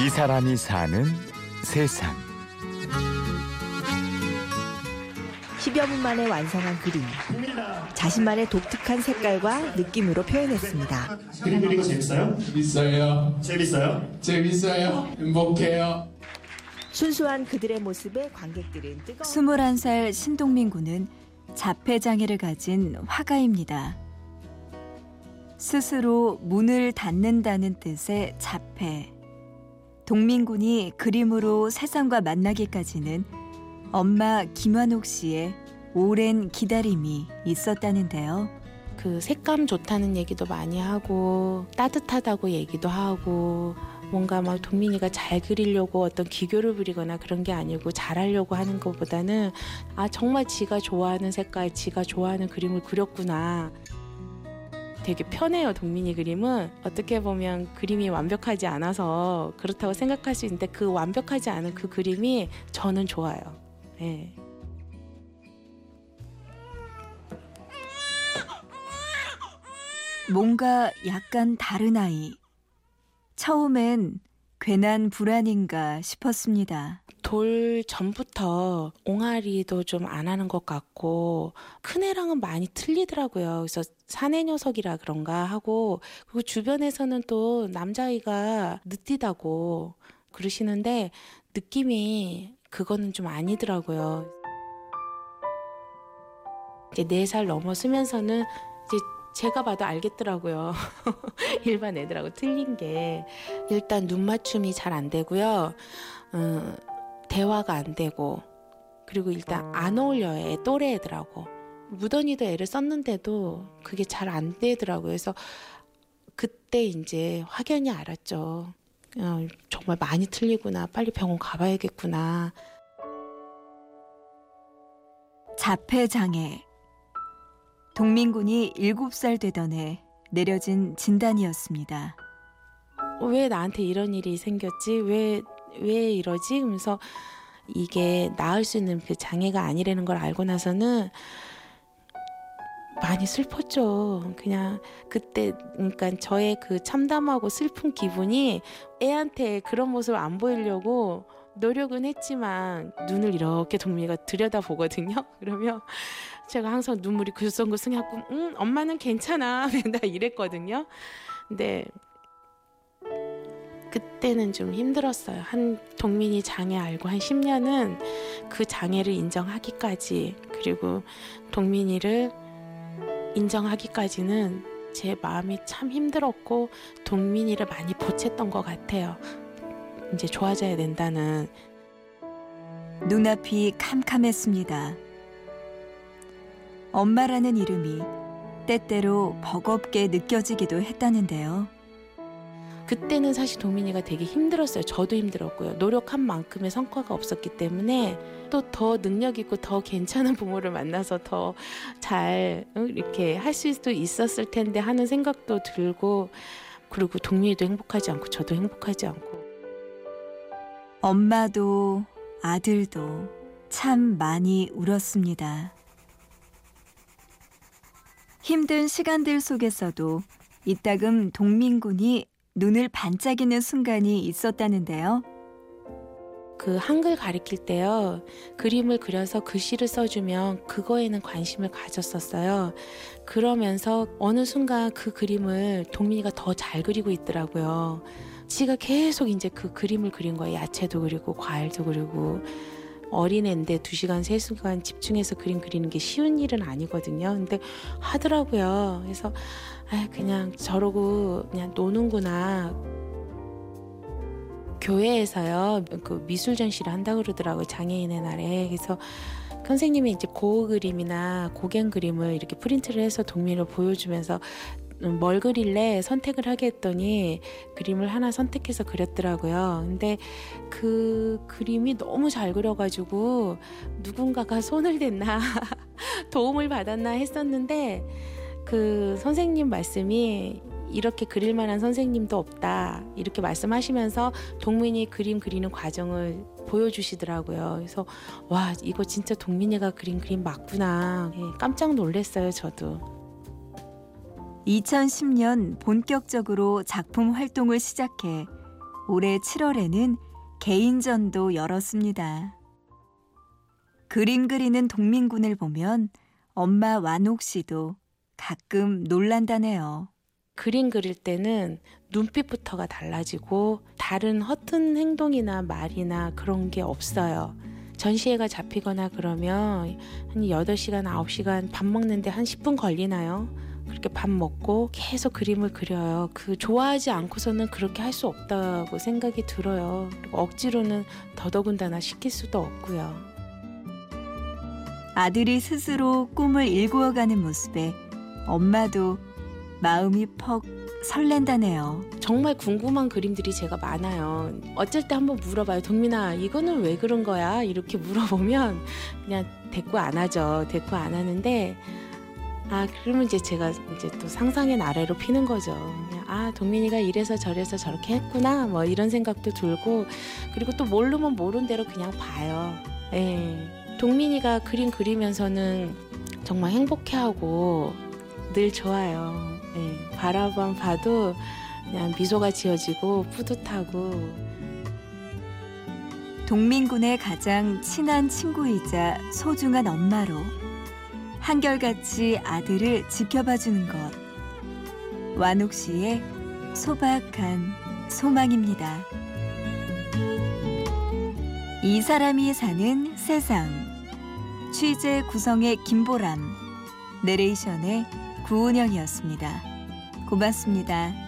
이 사람이 사는 세상. 10여 분 만에 완성한 그림. 자신만의 독특한 색깔과 느낌으로 표현했습니다. 그림 그리고 재밌어요? 재밌어요. 재밌어요? 재밌어요. 행복해요. 순수한 그들의 모습에 관객들은 뜨거운 21살 신동민 군은 자폐장애를 가진 화가입니다. 스스로 문을 닫는다는 뜻의 자폐. 동민군이 그림으로 세상과 만나기까지는 엄마 김환옥 씨의 오랜 기다림이 있었다는데요. 그 색감 좋다는 얘기도 많이 하고 따뜻하다고 얘기도 하고 뭔가 막 동민이가 잘 그리려고 어떤 기교를 부리거나 그런 게 아니고 잘하려고 하는 것보다는 아 정말 지가 좋아하는 색깔, 지가 좋아하는 그림을 그렸구나. 되게 편해요 동민이 그림은 어떻게 보면 그림이 완벽하지 않아서 그렇다고 생각할 수 있는데 그 완벽하지 않은 그 그림이 저는 좋아요. 네. 뭔가 약간 다른 아이. 처음엔 괜한 불안인가 싶었습니다. 돌 전부터 옹알이도 좀 안 하는 것 같고 큰 애랑은 많이 틀리더라고요. 그래서 사내 녀석이라 그런가 하고 그리고 주변에서는 또 남자아이가 늦디다고 그러시는데 느낌이 그거는 좀 아니더라고요. 이제 네 살 넘어서면서는 이제 제가 봐도 알겠더라고요. 일반 애들하고 틀린 게 일단 눈 맞춤이 잘 안 되고요. 어, 대화가 안 되고 그리고 일단 안 어울려요. 애 또래 애들하고 무던이도 애를 썼는데도 그게 잘 안 되더라고요. 그래서 그때 이제 확연히 알았죠. 어, 정말 많이 틀리구나. 빨리 병원 가봐야겠구나. 자폐장애. 동민군이 7살 되던 해 내려진 진단이었습니다. 왜 나한테 이런 일이 생겼지? 왜, 왜 이러지? 그러면서 이게 나을 수 있는 그 장애가 아니라는 걸 알고 나서는 많이 슬펐죠. 그냥 그때, 그러니까 저의 그 참담하고 슬픈 기분이 애한테 그런 모습을 안 보이려고 노력은 했지만 눈을 이렇게 동미가 들여다 보거든요. 그러면 제가 항상 눈물이 글썽글썽하고, 응, 엄마는 괜찮아. 맨날 이랬거든요. 근데 그때는 좀 힘들었어요. 한 동민이 장애 알고 한 10년은 그 장애를 인정하기까지 그리고 동민이를 인정하기까지는 제 마음이 참 힘들었고 동민이를 많이 보챘던 것 같아요. 이제 좋아져야 된다는 눈앞이 캄캄했습니다. 엄마라는 이름이 때때로 버겁게 느껴지기도 했다는데요. 그때는 사실 동민이가 되게 힘들었어요. 저도 힘들었고요. 노력한 만큼의 성과가 없었기 때문에 또 더 능력 있고 더 괜찮은 부모를 만나서 더 잘 이렇게 할 수도 있었을 텐데 하는 생각도 들고 그리고 동민이도 행복하지 않고 저도 행복하지 않고 엄마도 아들도 참 많이 울었습니다. 힘든 시간들 속에서도 이따금 동민군이 눈을 반짝이는 순간이 있었다는데요. 그 한글 가리킬 때요. 그림을 그려서 글씨를 써주면 그거에는 관심을 가졌었어요. 그러면서 어느 순간 그 그림을 동민이가 더 잘 그리고 있더라고요. 지가 계속 이제 그 그림을 그린 거예요. 야채도 그리고 과일도 그리고 어린애인데 두 시간 세 시간 집중해서 그림 그리는 게 쉬운 일은 아니거든요. 근데 하더라고요. 그래서 아 그냥 저러고 그냥 노는구나. 교회에서요 그 미술 전시를 한다 고 그러더라고요 장애인의 날에 그래서 선생님이 이제 고우 그림이나 고갱 그림을 이렇게 프린트를 해서 동민을 보여주면서 음, 뭘 그릴래 선택을 하게 했더니 그림을 하나 선택해서 그렸더라고요. 근데 그 그림이 너무 잘 그려가지고 누군가가 손을 댔나 도움을 받았나 했었는데 그 선생님 말씀이 이렇게 그릴 만한 선생님도 없다. 이렇게 말씀하시면서 동민이 그림 그리는 과정을 보여주시더라고요. 그래서 와, 이거 진짜 동민이가 그린 그림 맞구나. 예, 깜짝 놀랐어요, 저도. 2010년 본격적으로 작품 활동을 시작해 올해 7월에는 개인전도 열었습니다. 그림 그리는 동민군을 보면 엄마 완옥 씨도 가끔 놀란다네요. 그림 그릴 때는 눈빛부터가 달라지고 다른 허튼 행동이나 말이나 그런 게 없어요. 전시회가 잡히거나 그러면 한 8시간, 9시간 밥 먹는데 한 10분 걸리나요? 그렇게 밥 먹고 계속 그림을 그려요. 그 좋아하지 않고서는 그렇게 할 수 없다고 생각이 들어요. 억지로는 더더군다나 시킬 수도 없고요. 아들이 스스로 꿈을 일구어가는 모습에 엄마도 마음이 퍽 설렌다네요. 정말 궁금한 그림들이 제가 많아요. 어쩔 때 한번 물어봐요. 동민아, 이거는 왜 그런 거야? 이렇게 물어보면 그냥 대꾸 안 하죠. 대꾸 안 하는데 아, 그러면 이제 제가 이제 또 상상의 나래로 피는 거죠. 그냥 아, 동민이가 이래서 저래서 저렇게 했구나. 뭐 이런 생각도 들고 그리고 또 모르면 모른 대로 그냥 봐요. 예. 동민이가 그림 그리면서는 정말 행복해하고 늘 좋아요. 예. 바라만 봐도 그냥 미소가 지어지고 뿌듯하고 동민군의 가장 친한 친구이자 소중한 엄마로 한결같이 아들을 지켜봐주는 것. 완옥 씨의 소박한 소망입니다. 이 사람이 사는 세상. 취재 구성의 김보람. 내레이션의 구은영이었습니다. 고맙습니다.